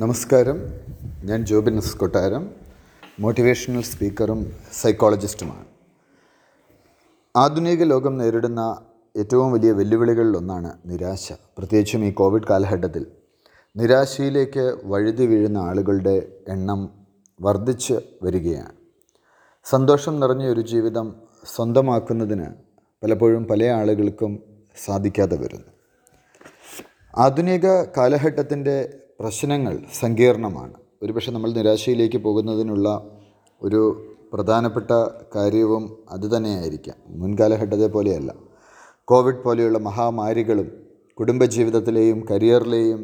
നമസ്കാരം. ഞാൻ ജോബിൻ എസ് കൊട്ടാരം. മോട്ടിവേഷണൽ സ്പീക്കറും സൈക്കോളജിസ്റ്റുമാണ് ആധുനിക ലോകം നേരിടുന്ന ഏറ്റവും വലിയ വെല്ലുവിളികളിലൊന്നാണ് നിരാശ. പ്രത്യേകിച്ചും ഈ കോവിഡ് കാലഘട്ടത്തിൽ. നിരാശയിലേക്ക് വഴുതി വീഴുന്ന ആളുകളുടെ എണ്ണം വർദ്ധിച്ച് വരികയാണ്. സന്തോഷം നിറഞ്ഞ ഒരു ജീവിതം സ്വന്തമാക്കുന്നതിന് പലപ്പോഴും പല ആളുകൾക്കും സാധിക്കാതെ വരുന്നു. ആധുനിക കാലഘട്ടത്തിന്റെ പ്രശ്നങ്ങൾ സങ്കീർണമാണ്. ഒരുപക്ഷെ നമ്മൾ നിരാശയിലേക്ക് പോകുന്നതിനുള്ള ഒരു പ്രധാനപ്പെട്ട കാര്യവും അതുതന്നെയായിരിക്കാം മുൻകാലഘട്ടത്തെ പോലെയല്ല. കോവിഡ് പോലെയുള്ള മഹാമാരികളും കുടുംബജീവിതത്തിലെയും കരിയറിലെയും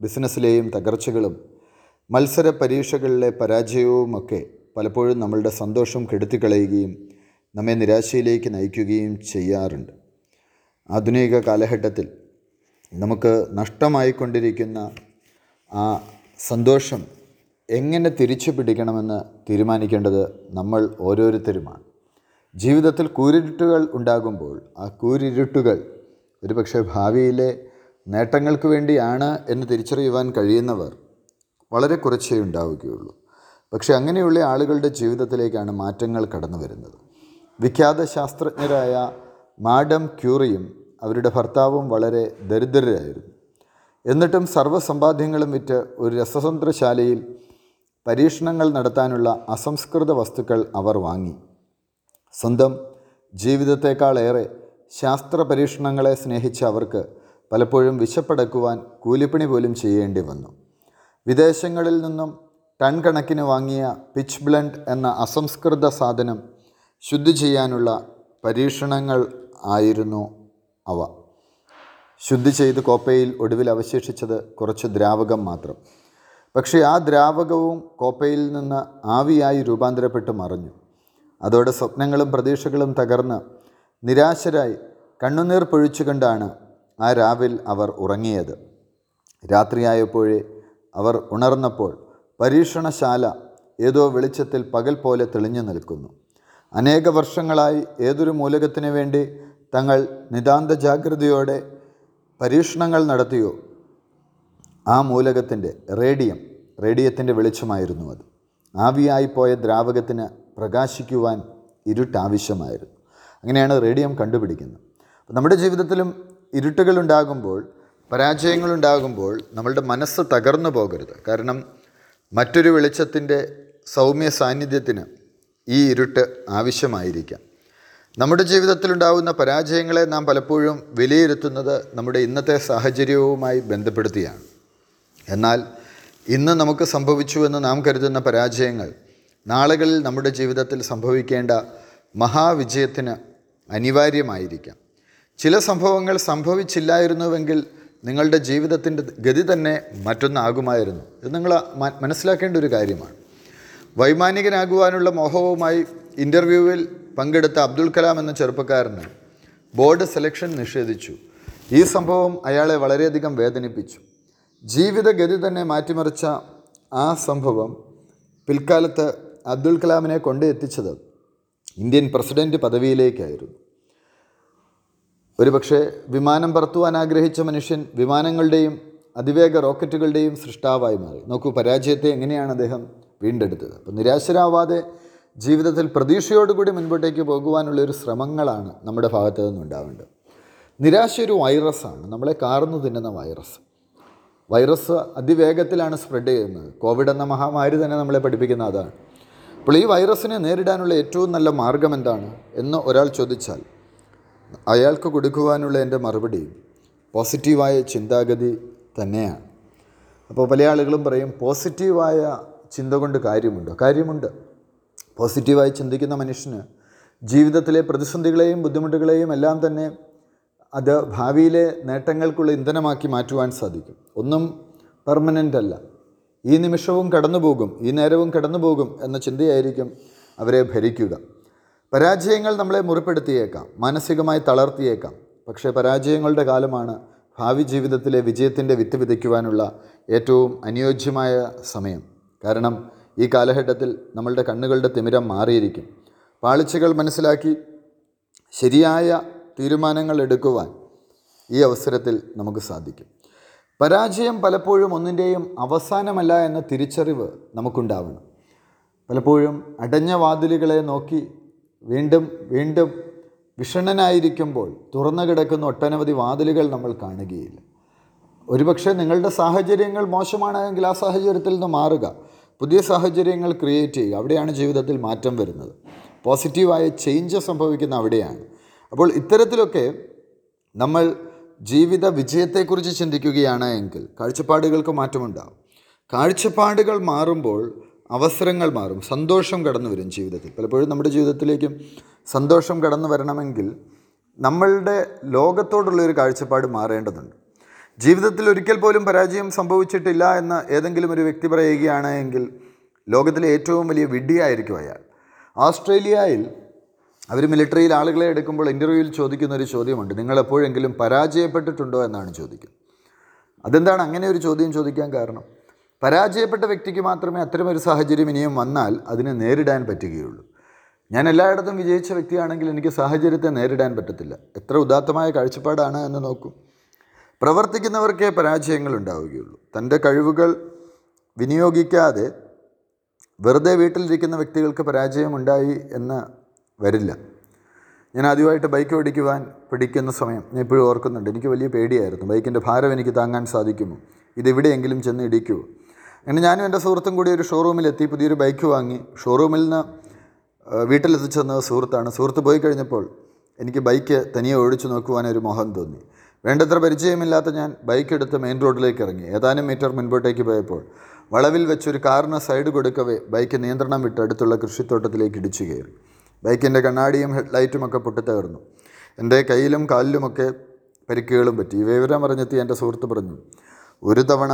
ബിസിനസ്സിലെയും തകർച്ചകളും മത്സര പരീക്ഷകളിലെ പരാജയവുമൊക്കെ പലപ്പോഴും നമ്മളുടെ സന്തോഷം കെടുത്തിക്കളയുകയും നമ്മെ നിരാശയിലേക്ക് നയിക്കുകയും ചെയ്യാറുണ്ട്. ആധുനിക കാലഘട്ടത്തിൽ നമുക്ക് നഷ്ടമായിക്കൊണ്ടിരിക്കുന്ന ആ സന്തോഷം എങ്ങനെ തിരിച്ചു പിടിക്കണമെന്ന് തീരുമാനിക്കേണ്ടത് നമ്മൾ ഓരോരുത്തരുമാണ്. ജീവിതത്തിൽ കൂരിരുട്ടുകൾ ഉണ്ടാകുമ്പോൾ ആ കൂരിരുട്ടുകൾ ഒരുപക്ഷെ ഭാവിയിലെ നേട്ടങ്ങൾക്ക് വേണ്ടിയാണ് എന്ന് തിരിച്ചറിയുവാൻ കഴിയുന്നവർ വളരെ കുറച്ചേ ഉണ്ടാവുകയുള്ളൂ. പക്ഷേ അങ്ങനെയുള്ള ആളുകളുടെ ജീവിതത്തിലേക്കാണ് മാറ്റങ്ങൾ കടന്നു വരുന്നത്. വിഖ്യാത ശാസ്ത്രജ്ഞരായ മാഡം ക്യൂറിയും അവരുടെ ഭർത്താവും വളരെ ദരിദ്രരായിരുന്നു. എന്നിട്ടും സർവസമ്പാദ്യങ്ങളും വിറ്റ് ഒരു രസതന്ത്രശാലയിൽ പരീക്ഷണങ്ങൾ നടത്താനുള്ള അസംസ്കൃത വസ്തുക്കൾ അവർ വാങ്ങി. സ്വന്തം ജീവിതത്തെക്കാളേറെ ശാസ്ത്ര പരീക്ഷണങ്ങളെ സ്നേഹിച്ച അവർക്ക് പലപ്പോഴും വിശപ്പടക്കുവാൻ കൂലിപ്പണി പോലും ചെയ്യേണ്ടി വന്നു. വിദേശങ്ങളിൽ നിന്നും ടൺ കണക്കിന് വാങ്ങിയ പിച്ച് ബ്ലണ്ട് എന്ന അസംസ്കൃത സാധനം ശുദ്ധി ചെയ്യാനുള്ള പരീക്ഷണങ്ങൾ ആയിരുന്നു അവ. ശുദ്ധി ചെയ്ത് കോപ്പയിൽ ഒടുവിൽ അവശേഷിച്ചത് കുറച്ച് ദ്രാവകം മാത്രം. പക്ഷേ ആ ദ്രാവകവും കോപ്പയിൽ നിന്ന് ആവിയായി രൂപാന്തരപ്പെട്ട് മറഞ്ഞു. അതോടെ സ്വപ്നങ്ങളും പ്രതീക്ഷകളും തകർന്ന് നിരാശരായി കണ്ണുനീർ പൊഴിച്ചുകൊണ്ടാണ് ആ രാവിൽ അവർ ഉറങ്ങിയത്. രാത്രിയായപ്പോഴേ അവർ ഉണർന്നപ്പോൾ പരീക്ഷണശാല ഏതോ വെളിച്ചത്തിൽ പകൽ പോലെ തെളിഞ്ഞു നിൽക്കുന്നു. അനേക വർഷങ്ങളായി ഏതൊരു മൂലകത്തിനു വേണ്ടി തങ്ങൾ നിതാന്ത ജാഗ്രതയോടെ പരീക്ഷണങ്ങൾ നടത്തിയോ? ആ മൂലകത്തിന്റെ റേഡിയം റേഡിയത്തിന്റെ വെളിച്ചമായിരുന്നു അത്. ആവിയായിപ്പോയ ദ്രാവകത്തിന് പ്രകാശിക്കുവാൻ ഇരുട്ടാവശ്യമായിരുന്നു. അങ്ങനെയാണ് റേഡിയം കണ്ടുപിടിക്കുന്നത്. നമ്മുടെ ജീവിതത്തിലും ഇരുട്ടുകളുണ്ടാകുമ്പോൾ പരാജയങ്ങളുണ്ടാകുമ്പോൾ നമ്മളുടെ മനസ്സ് തകർന്നു പോകരുത്. കാരണം മറ്റൊരു വെളിച്ചത്തിന്റെ സൗമ്യ സാന്നിധ്യത്തിന് ഈ ഇരുട്ട് ആവശ്യമായിരിക്കാം. നമ്മുടെ ജീവിതത്തിലുണ്ടാകുന്ന പരാജയങ്ങളെ നാം പലപ്പോഴും വിലയിരുത്തുന്നത് നമ്മുടെ ഇന്നത്തെ സാഹചര്യവുമായി ബന്ധപ്പെടുത്തിയാണ്. എന്നാൽ ഇന്ന് നമുക്ക് സംഭവിച്ചുവെന്ന് നാം കരുതുന്ന പരാജയങ്ങൾ നാളുകളിൽ നമ്മുടെ ജീവിതത്തിൽ സംഭവിക്കേണ്ട മഹാവിജയത്തിന് അനിവാര്യമായിരിക്കാം. ചില സംഭവങ്ങൾ സംഭവിച്ചില്ലായിരുന്നുവെങ്കിൽ നിങ്ങളുടെ ജീവിതത്തിന്റെ ഗതി തന്നെ മറ്റൊന്നാകുമായിരുന്നു. ഇത് നിങ്ങൾ മനസ്സിലാക്കേണ്ട ഒരു കാര്യമാണ്. വൈമാനികനാകുവാനുള്ള മോഹവുമായി ഇന്റർവ്യൂവിൽ പങ്കെടുത്ത അബ്ദുൽ കലാം എന്ന ചെറുപ്പക്കാരന് ബോർഡ് സെലക്ഷൻ നിഷേധിച്ചു. ഈ സംഭവം അയാളെ വളരെയധികം വേദനിപ്പിച്ചു. ജീവിതഗതി തന്നെ മാറ്റിമറിച്ച ആ സംഭവം പിൽക്കാലത്ത് അബ്ദുൽ കലാമിനെ കൊണ്ട് എത്തിച്ചത് ഇന്ത്യൻ പ്രസിഡന്റ് പദവിയിലേക്കായിരുന്നു. ഒരുപക്ഷെ വിമാനം പറത്തുവാൻ ആഗ്രഹിച്ച മനുഷ്യൻ വിമാനങ്ങളുടെയും അതിവേഗ റോക്കറ്റുകളുടെയും സൃഷ്ടാവായി മാറി. നോക്കൂ പരാജയത്തെ എങ്ങനെയാണ് അദ്ദേഹം വീണ്ടെടുത്തത്? അപ്പോൾ നിരാശരാവാതെ ജീവിതത്തിൽ പ്രതീക്ഷയോടുകൂടി മുൻപോട്ടേക്ക് പോകുവാനുള്ള ഒരു ശ്രമങ്ങളാണ് നമ്മുടെ ഭാഗത്ത് നിന്നുണ്ടാവേണ്ടത് നിരാശ ഒരു വൈറസാണ് നമ്മളെ കാർന്നു തിന്നുന്ന വൈറസ് വൈറസ് അതിവേഗത്തിലാണ് സ്പ്രെഡ് ചെയ്യുന്നത്. കോവിഡ് എന്ന മഹാമാരി തന്നെ നമ്മളെ പഠിപ്പിക്കുന്ന അതാണ്. അപ്പോൾ ഈ വൈറസിനെ നേരിടാനുള്ള ഏറ്റവും നല്ല മാർഗം എന്താണ് എന്ന് ഒരാൾ ചോദിച്ചാൽ അയാൾക്ക് കൊടുക്കുവാനുള്ള എന്റെ മറുപടി പോസിറ്റീവായ ചിന്താഗതി തന്നെയാണ്. അപ്പോൾ പല ആളുകളും പറയും പോസിറ്റീവായ ചിന്ത കൊണ്ട് കാര്യമുണ്ടോ? കാര്യമുണ്ട്. പോസിറ്റീവായി ചിന്തിക്കുന്ന മനുഷ്യന് ജീവിതത്തിലെ പ്രതിസന്ധികളെയും ബുദ്ധിമുട്ടുകളെയും എല്ലാം തന്നെ അത് ഭാവിയിലെ നേട്ടങ്ങൾക്കുള്ള ഇന്ധനമാക്കി മാറ്റുവാൻ സാധിക്കും. ഒന്നും പെർമനന്റ് അല്ല. ഈ നിമിഷവും കടന്നുപോകും ഈ നേരവും കടന്നുപോകും എന്ന ചിന്തയായിരിക്കും അവരെ ഭരിക്കുക. പരാജയങ്ങൾ നമ്മളെ മുറിപ്പെടുത്തിയേക്കാം മാനസികമായി തളർത്തിയേക്കാം. പക്ഷേ പരാജയങ്ങളുടെ കാലമാണ് ഭാവി ജീവിതത്തിലെ വിജയത്തിന്റെ വിത്ത് വിതയ്ക്കുവാനുള്ള ഏറ്റവും അനുയോജ്യമായ സമയം. കാരണം ഈ കാലഘട്ടത്തിൽ നമ്മളുടെ കണ്ണുകളുടെ തിമിരം മാറിയിരിക്കും. പാളിച്ചകൾ മനസ്സിലാക്കി ശരിയായ തീരുമാനങ്ങൾ എടുക്കുവാൻ ഈ അവസരത്തിൽ നമുക്ക് സാധിക്കും. പരാജയം പലപ്പോഴും ഒന്നിന്റെയും അവസാനമല്ല എന്ന തിരിച്ചറിവ് നമുക്കുണ്ടാവണം. പലപ്പോഴും അടഞ്ഞ വാതിലുകളെ നോക്കി വീണ്ടും വീണ്ടും വിഷണ്ണനായിരിക്കുമ്പോൾ തുറന്നു കിടക്കുന്ന ഒട്ടനവധി വാതിലുകൾ നമ്മൾ കാണുകയില്ല. ഒരുപക്ഷെ നിങ്ങളുടെ സാഹചര്യങ്ങൾ മോശമാണെങ്കിൽ ആ സാഹചര്യത്തിൽ നിന്ന് മാറുക. പുതിയ സാഹചര്യങ്ങൾ ക്രിയേറ്റ് ചെയ്യുക. അവിടെയാണ് ജീവിതത്തിൽ മാറ്റം വരുന്നത്. പോസിറ്റീവായ ചേഞ്ച് സംഭവിക്കുന്ന അവിടെയാണ്. അപ്പോൾ ഇത്തരത്തിലൊക്കെ നമ്മൾ ജീവിത വിജയത്തെക്കുറിച്ച് ചിന്തിക്കുകയാണ് എങ്കിൽ കാഴ്ചപ്പാടുകൾക്ക് മാറ്റമുണ്ടാകും കാഴ്ചപ്പാടുകൾ മാറുമ്പോൾ അവസരങ്ങൾ മാറും. സന്തോഷം കടന്നു വരും ജീവിതത്തിൽ. പലപ്പോഴും നമ്മുടെ ജീവിതത്തിലേക്കും സന്തോഷം കടന്നു വരണമെങ്കിൽ നമ്മളുടെ ലോകത്തോടുള്ള ഒരു കാഴ്ചപ്പാട് മാറേണ്ടതുണ്ട്. ജീവിതത്തിൽ ഒരിക്കൽ പോലും പരാജയം സംഭവിച്ചിട്ടില്ല എന്ന് ഏതെങ്കിലും ഒരു വ്യക്തി പറയുകയാണ് എങ്കിൽ ലോകത്തിലെ ഏറ്റവും വലിയ വിഡ്ഢിയായിരിക്കും അയാൾ. ഓസ്ട്രേലിയയിൽ അവർ മിലിറ്ററിയിൽ ആളുകളെ എടുക്കുമ്പോൾ ഇന്റർവ്യൂവിൽ ചോദിക്കുന്ന ഒരു ചോദ്യമുണ്ട്. നിങ്ങൾ എപ്പോഴെങ്കിലും പരാജയപ്പെട്ടിട്ടുണ്ടോ? എന്നാണ് ചോദിക്കുന്നത്. അതെന്താണ് അങ്ങനെ ഒരു ചോദ്യം ചോദിക്കാൻ കാരണം? പരാജയപ്പെട്ട വ്യക്തിക്ക് മാത്രമേ അത്തരമൊരു സാഹചര്യം ഇനിയും വന്നാൽ അതിനെ നേരിടാൻ പറ്റുകയുള്ളൂ. ഞാൻ എല്ലായിടത്തും വിജയിച്ച വ്യക്തിയാണെങ്കിൽ എനിക്ക് സാഹചര്യത്തെ നേരിടാൻ പറ്റത്തില്ല. എത്ര ഉദാത്തമായ കാഴ്ചപ്പാടാണ് എന്ന് നോക്കൂ. പ്രവർത്തിക്കുന്നവർക്കേ പരാജയങ്ങൾ ഉണ്ടാവുകയുള്ളൂ തന്റെ കഴിവുകൾ വിനിയോഗിക്കാതെ വെറുതെ വീട്ടിലിരിക്കുന്ന വ്യക്തികൾക്ക് പരാജയമുണ്ടായി എന്ന് വരില്ല. ഞാൻ ആദ്യമായിട്ട് ബൈക്ക് ഓടിക്കുവാൻ പിടിക്കുന്ന സമയം ഞാൻ എപ്പോഴും ഓർക്കുന്നുണ്ട്. എനിക്ക് വലിയ പേടിയായിരുന്നു. ബൈക്കിന്റെ ഭാരം എനിക്ക് താങ്ങാൻ സാധിക്കുമോ? ഇതെവിടെയെങ്കിലും ചെന്ന് ഇടിക്കുമോ അങ്ങനെ ഞാനും എന്റെ സുഹൃത്തും കൂടി ഒരു ഷോറൂമിലെത്തി. പുതിയൊരു ബൈക്ക് വാങ്ങി. ഷോറൂമിൽ നിന്ന് വീട്ടിലെത്തിച്ചെന്ന സുഹൃത്താണ്. സുഹൃത്ത് പോയി കഴിഞ്ഞപ്പോൾ എനിക്ക് ബൈക്ക് തനിയെ ഓടിച്ചു നോക്കുവാനൊരു മോഹം തോന്നി. വേണ്ടത്ര പരിചയമില്ലാത്ത ഞാൻ ബൈക്ക് എടുത്ത് മെയിൻ റോഡിലേക്ക് ഇറങ്ങി. ഏതാനും മീറ്റർ മുൻപോട്ടേക്ക് പോയപ്പോൾ വളവിൽ വെച്ചൊരു കാറിന് സൈഡ് കൊടുക്കവേ ബൈക്ക് നിയന്ത്രണം വിട്ട് അടുത്തുള്ള കൃഷിത്തോട്ടത്തിലേക്ക് ഇടിച്ചു കയറി. ബൈക്കിന്റെ കണ്ണാടിയും ഹെഡ്ലൈറ്റും ഒക്കെ പൊട്ടിത്തകർന്നു എന്റെ കയ്യിലും കാലിലുമൊക്കെ പരിക്കുകളും പറ്റി. വിവരം അറിഞ്ഞെത്തി എന്റെ സുഹൃത്ത് പറഞ്ഞു ഒരു തവണ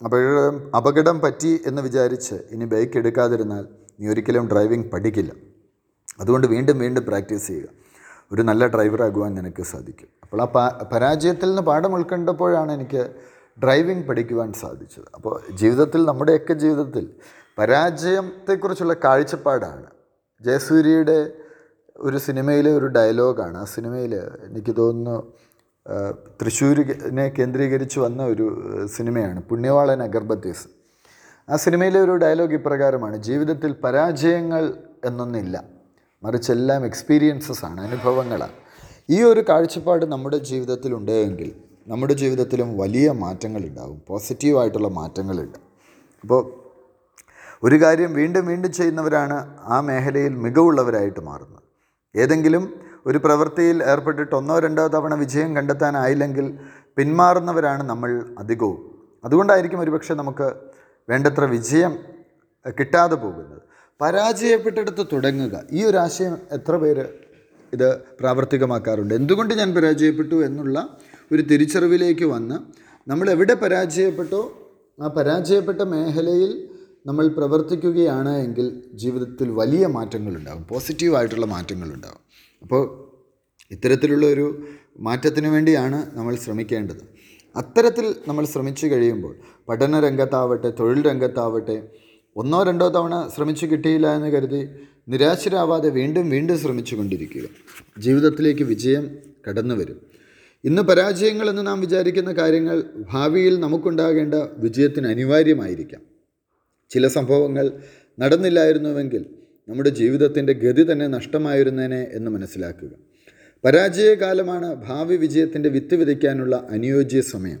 അപകടം അപകടം പറ്റി എന്ന് വിചാരിച്ച് ഇനി ബൈക്ക് എടുക്കാതിരുന്നാൽ നീ ഒരിക്കലും ഡ്രൈവിംഗ് പഠിക്കില്ല. അതുകൊണ്ട് വീണ്ടും വീണ്ടും പ്രാക്ടീസ് ചെയ്യുക. ഒരു നല്ല ഡ്രൈവറാകുവാൻ നിനക്ക് സാധിക്കും. അപ്പോൾ ആ പരാജയത്തിൽ നിന്ന് പാഠം ഉൾക്കൊണ്ടപ്പോഴാണ് എനിക്ക് ഡ്രൈവിംഗ് പഠിക്കുവാൻ സാധിച്ചത്. അപ്പോൾ ജീവിതത്തിൽ നമ്മുടെയൊക്കെ ജീവിതത്തിൽ പരാജയത്തെക്കുറിച്ചുള്ള കാഴ്ചപ്പാടാണ്. ജയസൂര്യയുടെ ഒരു സിനിമയിലെ ഒരു ഡയലോഗാണ് ആ സിനിമയിൽ എനിക്ക് തോന്നുന്നു തൃശ്ശൂരിനെ കേന്ദ്രീകരിച്ച് വന്ന ഒരു സിനിമയാണ് പുണ്യവാളൻ അഗർബത്തീസ്. ആ സിനിമയിലെ ഒരു ഡയലോഗ് ഇപ്രകാരമാണ് ജീവിതത്തിൽ പരാജയങ്ങൾ എന്നൊന്നില്ല. മറിച്ച് എല്ലാം എക്സ്പീരിയൻസസ് ആണ് അനുഭവങ്ങളാണ്. ഈ ഒരു കാഴ്ചപ്പാട് നമ്മുടെ ജീവിതത്തിൽ ഉണ്ടെങ്കിൽ നമ്മുടെ ജീവിതത്തിലും വലിയ മാറ്റങ്ങളുണ്ടാവും പോസിറ്റീവായിട്ടുള്ള മാറ്റങ്ങളുണ്ട് അപ്പോൾ ഒരു കാര്യം വീണ്ടും വീണ്ടും ചെയ്യുന്നവരാണ് ആ മേഖലയിൽ മികവുള്ളവരായിട്ട് മാറുന്നത്. ഏതെങ്കിലും ഒരു പ്രവൃത്തിയിൽ ഏർപ്പെട്ടിട്ട് ഒന്നോ രണ്ടോ തവണ വിജയം കണ്ടെത്താനായില്ലെങ്കിൽ പിന്മാറുന്നവരാണ് നമ്മൾ അധികവും. അതുകൊണ്ടായിരിക്കും ഒരുപക്ഷെ നമുക്ക് വേണ്ടത്ര വിജയം കിട്ടാതെ പോകുന്നത്. പരാജയപ്പെട്ടിടത്ത് തുടങ്ങുക. ഈ ഒരു ആശയം എത്ര പേര് ഇത് പ്രാവർത്തികമാക്കാറുണ്ട്? എന്തുകൊണ്ട് ഞാൻ പരാജയപ്പെട്ടു എന്നുള്ള ഒരു തിരിച്ചറിവിലേക്ക് വന്ന് നമ്മൾ എവിടെ പരാജയപ്പെട്ടോ ആ പരാജയപ്പെട്ട മേഖലയിൽ നമ്മൾ പ്രവർത്തിക്കുകയാണ് എങ്കിൽ ജീവിതത്തിൽ വലിയ മാറ്റങ്ങളുണ്ടാകും. പോസിറ്റീവായിട്ടുള്ള മാറ്റങ്ങളുണ്ടാകും. അപ്പോൾ ഇത്തരത്തിലുള്ള ഒരു മാറ്റത്തിന് വേണ്ടിയാണ് നമ്മൾ ശ്രമിക്കേണ്ടത്. അത്തരത്തിൽ നമ്മൾ ശ്രമിച്ചു കഴിയുമ്പോൾ പഠന രംഗത്താവട്ടെ തൊഴിൽ രംഗത്താവട്ടെ ഒന്നോ രണ്ടോ തവണ ശ്രമിച്ചു കിട്ടിയില്ല എന്ന് കരുതി നിരാശരാവാതെ വീണ്ടും വീണ്ടും ശ്രമിച്ചു കൊണ്ടിരിക്കുക. ജീവിതത്തിലേക്ക് വിജയം കടന്നു വരും. ഇന്ന് പരാജയങ്ങളെന്ന് നാം വിചാരിക്കുന്ന കാര്യങ്ങൾ ഭാവിയിൽ നമുക്കുണ്ടാകേണ്ട വിജയത്തിന് അനിവാര്യമായിരിക്കാം. ചില സംഭവങ്ങൾ നടന്നില്ലായിരുന്നുവെങ്കിൽ നമ്മുടെ ജീവിതത്തിന്റെ ഗതി തന്നെ നഷ്ടമായിരുന്നേനെ എന്ന് മനസ്സിലാക്കുക. പരാജയകാലമാണ് ഭാവി വിജയത്തിന്റെ വിത്ത് വിതയ്ക്കാനുള്ള അനുയോജ്യ സമയം.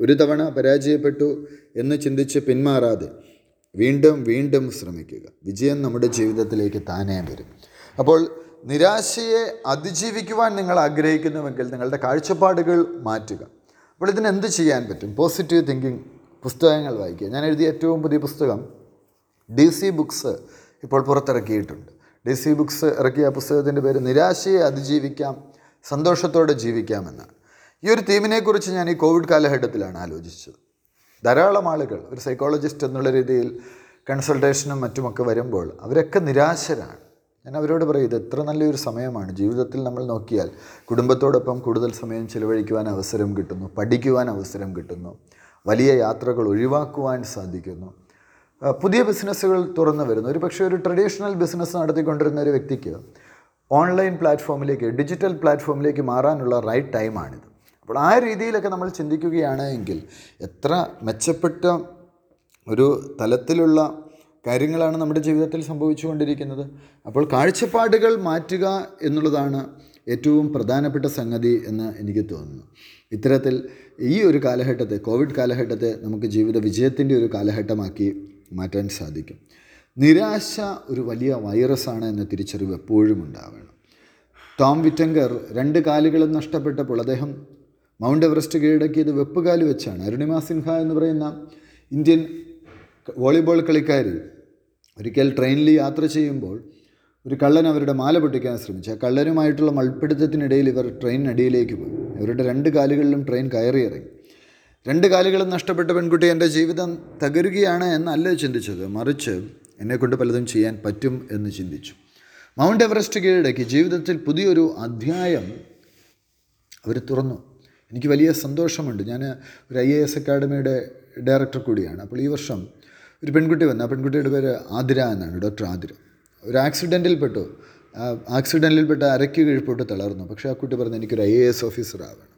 ഒരു തവണ പരാജയപ്പെട്ടു എന്ന് ചിന്തിച്ച് പിന്മാറാതെ വീണ്ടും വീണ്ടും ശ്രമിക്കുക. വിജയം നമ്മുടെ ജീവിതത്തിലേക്ക് താനേ വരും. അപ്പോൾ നിരാശയെ അതിജീവിക്കുവാൻ നിങ്ങൾ ആഗ്രഹിക്കുന്നുവെങ്കിൽ നിങ്ങളുടെ കാഴ്ചപ്പാടുകൾ മാറ്റുക. അപ്പോൾ ഇതിന് എന്ത് ചെയ്യാൻ പറ്റും? പോസിറ്റീവ് തിങ്കിങ് പുസ്തകങ്ങൾ വായിക്കുക. ഞാൻ എഴുതിയ ഏറ്റവും പുതിയ പുസ്തകം ഡി സി ബുക്സ് ഇപ്പോൾ പുറത്തിറക്കിയിട്ടുണ്ട്. ഡി സി ബുക്സ് ഇറക്കിയ പുസ്തകത്തിന്റെ പേര് നിരാശയെ അതിജീവിക്കാം സന്തോഷത്തോടെ ജീവിക്കാം എന്നാണ്. ഈ ഒരു തീമിനെക്കുറിച്ച് ഞാൻ ഈ കോവിഡ് കാലഘട്ടത്തിലാണ് ആലോചിച്ചത്. ധാരാളം ആളുകൾ ഒരു സൈക്കോളജിസ്റ്റ് എന്നുള്ള രീതിയിൽ കൺസൾട്ടേഷനും മറ്റുമൊക്കെ വരുമ്പോൾ അവരൊക്കെ നിരാശരാണ്. ഞാൻ അവരോട് പറയും ഇത് എത്ര നല്ലൊരു സമയമാണ്. ജീവിതത്തിൽ നമ്മൾ നോക്കിയാൽ കുടുംബത്തോടൊപ്പം കൂടുതൽ സമയം ചിലവഴിക്കുവാൻ അവസരം കിട്ടുന്നു പഠിക്കുവാൻ അവസരം കിട്ടുന്നു വലിയ യാത്രകൾ ഒഴിവാക്കുവാൻ സാധിക്കുന്നു. പുതിയ ബിസിനസ്സുകൾ തുറന്നു വരുന്നു. ഒരു പക്ഷേ ഒരു ട്രഡീഷണൽ ബിസിനസ് നടത്തിക്കൊണ്ടിരുന്ന ഒരു വ്യക്തിക്ക് ഓൺലൈൻ പ്ലാറ്റ്ഫോമിലേക്ക് ഡിജിറ്റൽ പ്ലാറ്റ്ഫോമിലേക്ക് മാറാനുള്ള റൈറ്റ് ടൈമാണിത് അപ്പോൾ ആ രീതിയിലൊക്കെ നമ്മൾ ചിന്തിക്കുകയാണ് എങ്കിൽ എത്ര മെച്ചപ്പെട്ട ഒരു തലത്തിലുള്ള കാര്യങ്ങളാണ് നമ്മുടെ ജീവിതത്തിൽ സംഭവിച്ചുകൊണ്ടിരിക്കുന്നത്. അപ്പോൾ കാഴ്ചപ്പാടുകൾ മാറ്റുക എന്നുള്ളതാണ് ഏറ്റവും പ്രധാനപ്പെട്ട സംഗതി എന്ന് എനിക്ക് തോന്നുന്നു. ഇത്തരത്തിൽ ഈ ഒരു കാലഘട്ടത്തെ കോവിഡ് കാലഘട്ടത്തെ നമുക്ക് ജീവിത വിജയത്തിന്റെ ഒരു കാലഘട്ടമാക്കി മാറ്റാൻ സാധിക്കും. നിരാശ ഒരു വലിയ വൈറസാണ് എന്ന തിരിച്ചറിവ് എപ്പോഴും ഉണ്ടാവണം. ടോം വിറ്റങ്കർ രണ്ട് കാലുകളും നഷ്ടപ്പെട്ടപ്പോൾ അദ്ദേഹം മൗണ്ട് എവറസ്റ്റ് കീഴടക്കിയത് വെപ്പുകാൽ വെച്ചാണ്. അരുണിമ സിൻഹ എന്ന് പറയുന്ന ഇന്ത്യൻ വോളിബോൾ കളിക്കാരി ഒരിക്കൽ ട്രെയിനിൽ യാത്ര ചെയ്യുമ്പോൾ ഒരു കള്ളൻ അവരുടെ മാല പൊട്ടിക്കാൻ ശ്രമിച്ചു. ആ കള്ളനുമായിട്ടുള്ള മൽപ്പിടുത്തത്തിനിടയിൽ ഇവർ ട്രെയിനിനടിയിലേക്ക് പോയി. ഇവരുടെ രണ്ട് കാലുകളിലും ട്രെയിൻ കയറിയിറങ്ങി രണ്ട് കാലുകളും നഷ്ടപ്പെട്ട പെൺകുട്ടി എന്റെ ജീവിതം തകരുകയാണ് എന്നല്ല ചിന്തിച്ചത്. മറിച്ച് എന്നെക്കൊണ്ട് പലതും ചെയ്യാൻ പറ്റും എന്ന് ചിന്തിച്ചു. മൗണ്ട് എവറസ്റ്റ് കീഴടക്കി. ജീവിതത്തിൽ പുതിയൊരു അധ്യായം അവർ തുറന്നു. എനിക്ക് വലിയ സന്തോഷമുണ്ട്. ഞാൻ ഒരു ഐ എ എസ് അക്കാഡമിയുടെ ഡയറക്ടർ കൂടിയാണ്. അപ്പോൾ ഈ വർഷം ഒരു പെൺകുട്ടി വന്നു. ആ പെൺകുട്ടിയുടെ പേര് ആതിര എന്നാണ് ഡോക്ടർ ആതിര. ഒരു ആക്സിഡന്റിൽ പെട്ടു. ആ ആക്സിഡന്റിൽ പെട്ട അരയ്ക്ക് കീഴ്പോട്ട് തളർന്നു. പക്ഷേ ആ കുട്ടി പറഞ്ഞു എനിക്കൊരു ഐ എ എസ് ഓഫീസർ ആവണം.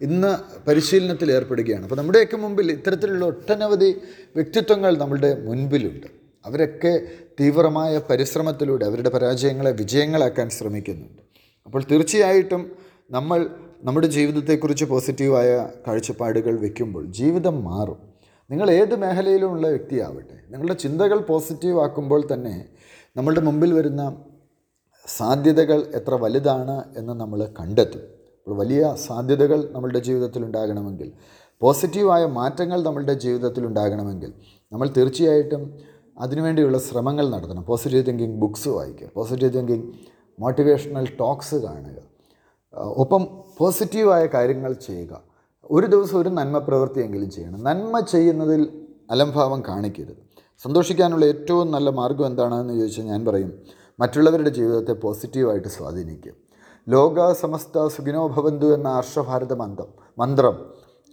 ഇന്ന് പരിശീലനത്തിൽ ഏർപ്പെടുകയാണ്. അപ്പോൾ നമ്മുടെയൊക്കെ മുമ്പിൽ ഇത്തരത്തിലുള്ള ഒട്ടനവധി വ്യക്തിത്വങ്ങൾ നമ്മളുടെ മുൻപിലുണ്ട്. അവരൊക്കെ തീവ്രമായ പരിശ്രമത്തിലൂടെ അവരുടെ പരാജയങ്ങളെ വിജയങ്ങളാക്കാൻ ശ്രമിക്കുന്നുണ്ട്. അപ്പോൾ തീർച്ചയായിട്ടും നമ്മൾ നമ്മുടെ ജീവിതത്തെക്കുറിച്ച് പോസിറ്റീവായ കാഴ്ചപ്പാടുകൾ വയ്ക്കുമ്പോൾ ജീവിതം മാറും. നിങ്ങൾ ഏത് മേഖലയിലുമുള്ള വ്യക്തിയാവട്ടെ നിങ്ങളുടെ ചിന്തകൾ പോസിറ്റീവ് ആക്കുമ്പോൾ തന്നെ നമ്മളുടെ മുമ്പിൽ വരുന്ന സാധ്യതകൾ എത്ര വലുതാണ് എന്ന് നമ്മൾ കണ്ടെത്തും. അപ്പോൾ വലിയ സാധ്യതകൾ നമ്മളുടെ ജീവിതത്തിൽ ഉണ്ടാകണമെങ്കിൽ പോസിറ്റീവായ മാറ്റങ്ങൾ നമ്മളുടെ ജീവിതത്തിൽ ഉണ്ടാകണമെങ്കിൽ നമ്മൾ തീർച്ചയായിട്ടും അതിനുവേണ്ടിയുള്ള ശ്രമങ്ങൾ നടത്തണം. പോസിറ്റീവ് തിങ്കിങ് ബുക്സ് വായിക്കുക പോസിറ്റീവ് തിങ്കിങ് മോട്ടിവേഷണൽ ടോക്സ് കാണുക ഒപ്പം പോസിറ്റീവായ കാര്യങ്ങൾ ചെയ്യുക. ഒരു ദിവസം ഒരു നന്മ പ്രവൃത്തിയെങ്കിലും ചെയ്യണം. നന്മ ചെയ്യുന്നതിൽ അലംഭാവം കാണിക്കരുത്. സന്തോഷിക്കാനുള്ള ഏറ്റവും നല്ല മാർഗം എന്താണെന്ന് ചോദിച്ചാൽ ഞാൻ പറയും മറ്റുള്ളവരുടെ ജീവിതത്തെ പോസിറ്റീവായിട്ട് സ്വാധീനിക്കുക. ലോക സമസ്ത സുഖിനോ ഭവന്തു എന്ന ആർഷഭാരത മന്ത്രം മന്ത്രം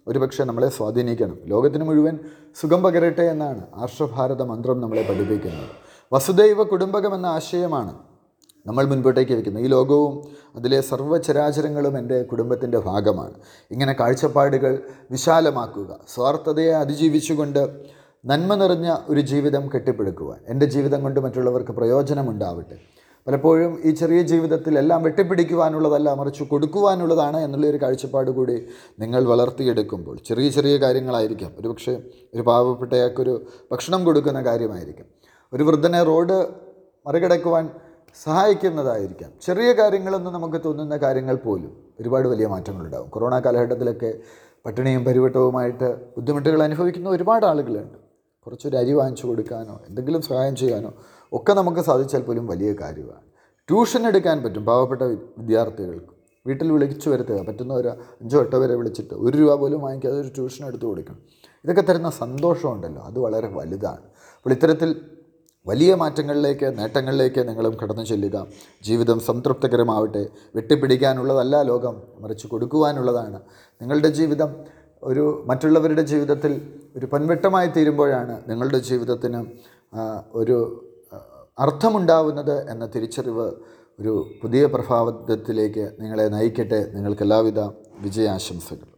ഒരുപക്ഷെ നമ്മളെ സ്വാധീനിക്കണം. ലോകത്തിന് മുഴുവൻ സുഖം പകരട്ടെ എന്നാണ് ആർഷഭാരത മന്ത്രം നമ്മളെ പഠിപ്പിക്കുന്നത്. വസുദൈവ കുടുംബകം എന്ന ആശയമാണ് നമ്മൾ മുൻപോട്ടേക്ക് വയ്ക്കുന്നു. ഈ ലോകവും അതിലെ സർവചരാചരങ്ങളും എന്റെ കുടുംബത്തിന്റെ ഭാഗമാണ്. ഇങ്ങനെ കാഴ്ചപ്പാടുകൾ വിശാലമാക്കുക സ്വാർത്ഥതയെ അതിജീവിച്ചുകൊണ്ട് നന്മ നിറഞ്ഞ ഒരു ജീവിതം കെട്ടിപ്പടുക്കുവാൻ എന്റെ ജീവിതം കൊണ്ട് മറ്റുള്ളവർക്ക് പ്രയോജനമുണ്ടാവട്ടെ. പലപ്പോഴും ഈ ചെറിയ ജീവിതത്തിൽ എല്ലാം വെട്ടിപ്പിടിക്കുവാനുള്ളതല്ല മറിച്ച് കൊടുക്കുവാനുള്ളതാണ് എന്നുള്ളൊരു കാഴ്ചപ്പാട് കൂടി നിങ്ങൾ വളർത്തിയെടുക്കുമ്പോൾ ചെറിയ ചെറിയ കാര്യങ്ങളായിരിക്കാം. ഒരു പക്ഷേ ഒരു പാവപ്പെട്ടയാൾക്കൊരു ഭക്ഷണം കൊടുക്കുന്ന കാര്യമായിരിക്കും. ഒരു വൃദ്ധനെ റോഡ് മറികടക്കുവാൻ സഹായിക്കുന്നതായിരിക്കാം. ചെറിയ കാര്യങ്ങളെന്ന് നമുക്ക് തോന്നുന്ന കാര്യങ്ങൾ പോലും ഒരുപാട് വലിയ മാറ്റങ്ങളുണ്ടാകും കൊറോണ കാലഘട്ടത്തിലൊക്കെ പട്ടിണിയും പരിവട്ടവുമായിട്ട് ബുദ്ധിമുട്ടുകൾ അനുഭവിക്കുന്ന ഒരുപാട് ആളുകളുണ്ട്. കുറച്ചൊരു അരി വാങ്ങിച്ചു കൊടുക്കാനോ എന്തെങ്കിലും സഹായം ചെയ്യാനോ ഒക്കെ നമുക്ക് സാധിച്ചാൽ പോലും വലിയ കാര്യമാണ്. ട്യൂഷൻ എടുക്കാൻ പറ്റും പാവപ്പെട്ട വിദ്യാർത്ഥികൾക്ക്. വീട്ടിൽ വിളിച്ചു വരുത്തുക പറ്റുന്ന ഒരു അഞ്ചോ എട്ടോ വരെ വിളിച്ചിട്ട് ഒരു രൂപ പോലും വാങ്ങിക്കാതെ ഒരു ട്യൂഷൻ എടുത്തു കൊടുക്കണം. ഇതൊക്കെ തരുന്ന സന്തോഷമുണ്ടല്ലോ അത് വളരെ വലുതാണ്. അപ്പോൾ ഇത്തരത്തിൽ വലിയ മാറ്റങ്ങളിലേക്ക് നേട്ടങ്ങളിലേക്ക് നിങ്ങളും കടന്നു ചെല്ലുക. ജീവിതം സംതൃപ്തകരമാവട്ടെ. വെട്ടിപ്പിടിക്കാനുള്ളതല്ല ലോകം മറിച്ച് കൊടുക്കുവാനുള്ളതാണ്. നിങ്ങളുടെ ജീവിതം ഒരു മറ്റുള്ളവരുടെ ജീവിതത്തിൽ ഒരു പൊൻവെട്ടമായി തീരുമ്പോഴാണ് നിങ്ങളുടെ ജീവിതത്തിന് ഒരു അർത്ഥമുണ്ടാവുന്നത് എന്ന തിരിച്ചറിവ് ഒരു പുതിയ പ്രഭാവത്തിലേക്ക് നിങ്ങളെ നയിക്കട്ടെ. നിങ്ങൾക്ക് എല്ലാവിധ വിജയാശംസകൾ